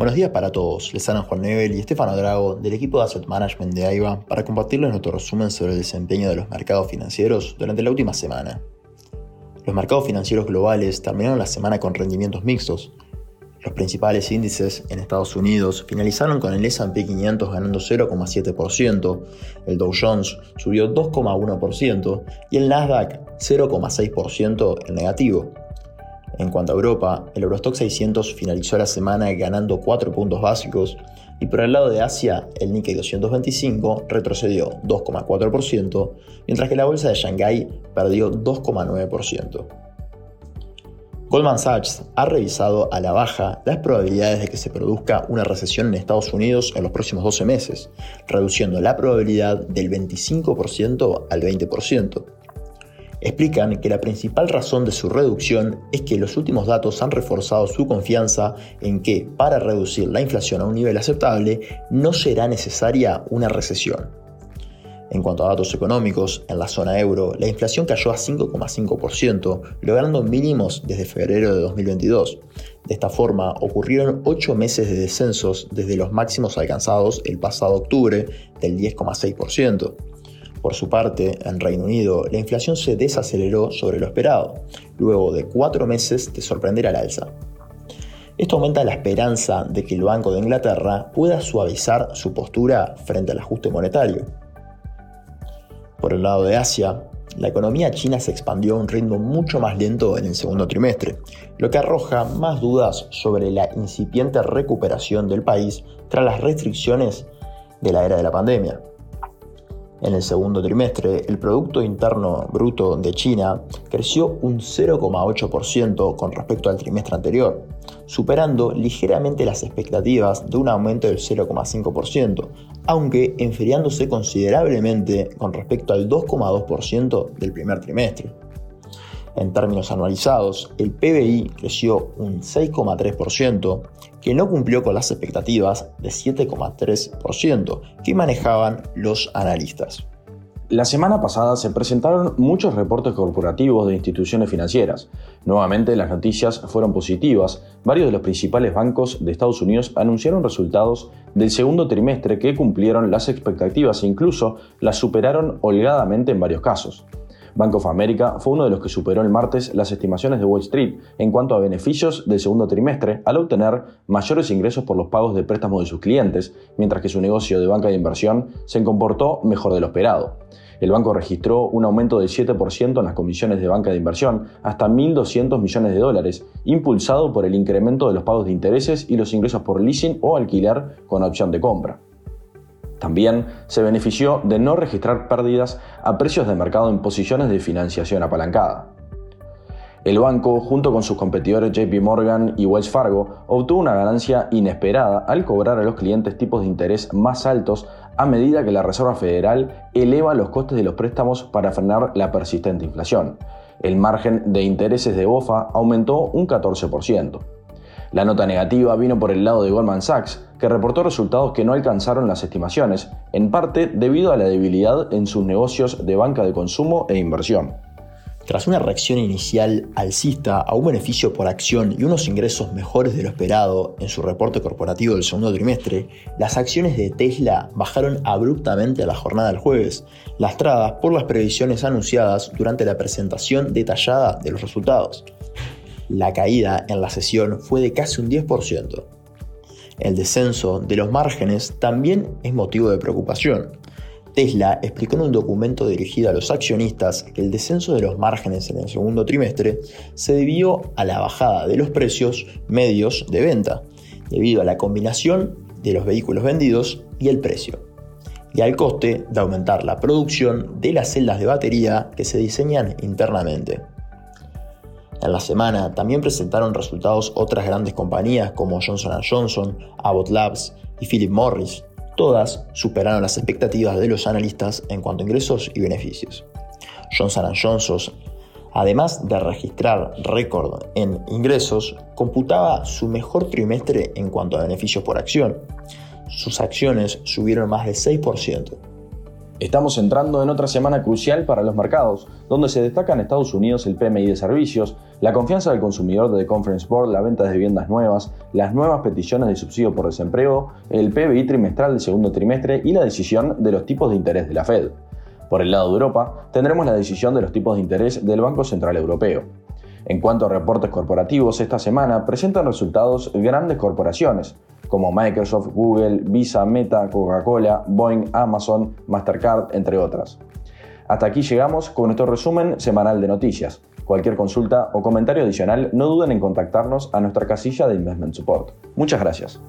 Buenos días para todos, les hablan Juan Nebel y Estefano Drago del equipo de Asset Management de AIBA para compartirles nuestro resumen sobre el desempeño de los mercados financieros durante la última semana. Los mercados financieros globales terminaron la semana con rendimientos mixtos. Los principales índices en Estados Unidos finalizaron con el S&P 500 ganando 0,7%, el Dow Jones subió 2,1% y el Nasdaq 0,6% en negativo. En cuanto a Europa, el Eurostock 600 finalizó la semana ganando 4 puntos básicos y por el lado de Asia, el Nikkei 225 retrocedió 2,4%, mientras que la bolsa de Shanghái perdió 2,9%. Goldman Sachs ha revisado a la baja las probabilidades de que se produzca una recesión en Estados Unidos en los próximos 12 meses, reduciendo la probabilidad del 25% al 20% explican que la principal razón de su reducción es que los últimos datos han reforzado su confianza en que, para reducir la inflación a un nivel aceptable, no será necesaria una recesión. En cuanto a datos económicos, en la zona euro, la inflación cayó a 5,5%, logrando mínimos desde febrero de 2022. De esta forma, ocurrieron 8 meses de descensos desde los máximos alcanzados el pasado octubre del 10,6%. Por su parte, en Reino Unido, la inflación se desaceleró sobre lo esperado, luego de cuatro meses de sorprender al alza. Esto aumenta la esperanza de que el Banco de Inglaterra pueda suavizar su postura frente al ajuste monetario. Por el lado de Asia, la economía china se expandió a un ritmo mucho más lento en el segundo trimestre, lo que arroja más dudas sobre la incipiente recuperación del país tras las restricciones de la era de la pandemia. En el segundo trimestre, el Producto Interno Bruto de China creció un 0,8% con respecto al trimestre anterior, superando ligeramente las expectativas de un aumento del 0,5%, aunque enfriándose considerablemente con respecto al 2,2% del primer trimestre. En términos anualizados, el PBI creció un 6,3%, que no cumplió con las expectativas de 7,3% que manejaban los analistas. La semana pasada se presentaron muchos reportes corporativos de instituciones financieras. Nuevamente las noticias fueron positivas. Varios de los principales bancos de Estados Unidos anunciaron resultados del segundo trimestre que cumplieron las expectativas e incluso las superaron holgadamente en varios casos. Bank of America fue uno de los que superó el martes las estimaciones de Wall Street en cuanto a beneficios del segundo trimestre al obtener mayores ingresos por los pagos de préstamos de sus clientes, mientras que su negocio de banca de inversión se comportó mejor de lo esperado. El banco registró un aumento del 7% en las comisiones de banca de inversión hasta 1.200 millones de dólares, impulsado por el incremento de los pagos de intereses y los ingresos por leasing o alquiler con opción de compra. También se benefició de no registrar pérdidas a precios de mercado en posiciones de financiación apalancada. El banco, junto con sus competidores JP Morgan y Wells Fargo, obtuvo una ganancia inesperada al cobrar a los clientes tipos de interés más altos a medida que la Reserva Federal eleva los costes de los préstamos para frenar la persistente inflación. El margen de intereses de BOFA aumentó un 14%. La nota negativa vino por el lado de Goldman Sachs, que reportó resultados que no alcanzaron las estimaciones, en parte debido a la debilidad en sus negocios de banca de consumo e inversión. Tras una reacción inicial alcista a un beneficio por acción y unos ingresos mejores de lo esperado en su reporte corporativo del segundo trimestre, las acciones de Tesla bajaron abruptamente a la jornada del jueves, lastradas por las previsiones anunciadas durante la presentación detallada de los resultados. La caída en la sesión fue de casi un 10%. El descenso de los márgenes también es motivo de preocupación. Tesla explicó en un documento dirigido a los accionistas que el descenso de los márgenes en el segundo trimestre se debió a la bajada de los precios medios de venta, debido a la combinación de los vehículos vendidos y el precio, y al coste de aumentar la producción de las celdas de batería que se diseñan internamente. En la semana también presentaron resultados otras grandes compañías como Johnson Johnson, Abbott Labs y Philip Morris. Todas superaron las expectativas de los analistas en cuanto a ingresos y beneficios. Johnson Johnson, además de registrar récord en ingresos, computaba su mejor trimestre en cuanto a beneficios por acción. Sus acciones subieron más de 6%. Estamos entrando en otra semana crucial para los mercados, donde se destaca en Estados Unidos el PMI de servicios, la confianza del consumidor de The Conference Board, la venta de viviendas nuevas, las nuevas peticiones de subsidio por desempleo, el PBI trimestral del segundo trimestre y la decisión de los tipos de interés de la Fed. Por el lado de Europa, tendremos la decisión de los tipos de interés del Banco Central Europeo. En cuanto a reportes corporativos, esta semana presentan resultados grandes corporaciones, como Microsoft, Google, Visa, Meta, Coca-Cola, Boeing, Amazon, Mastercard, entre otras. Hasta aquí llegamos con nuestro resumen semanal de noticias. Cualquier consulta o comentario adicional no duden en contactarnos a nuestra casilla de Investment Support. Muchas gracias.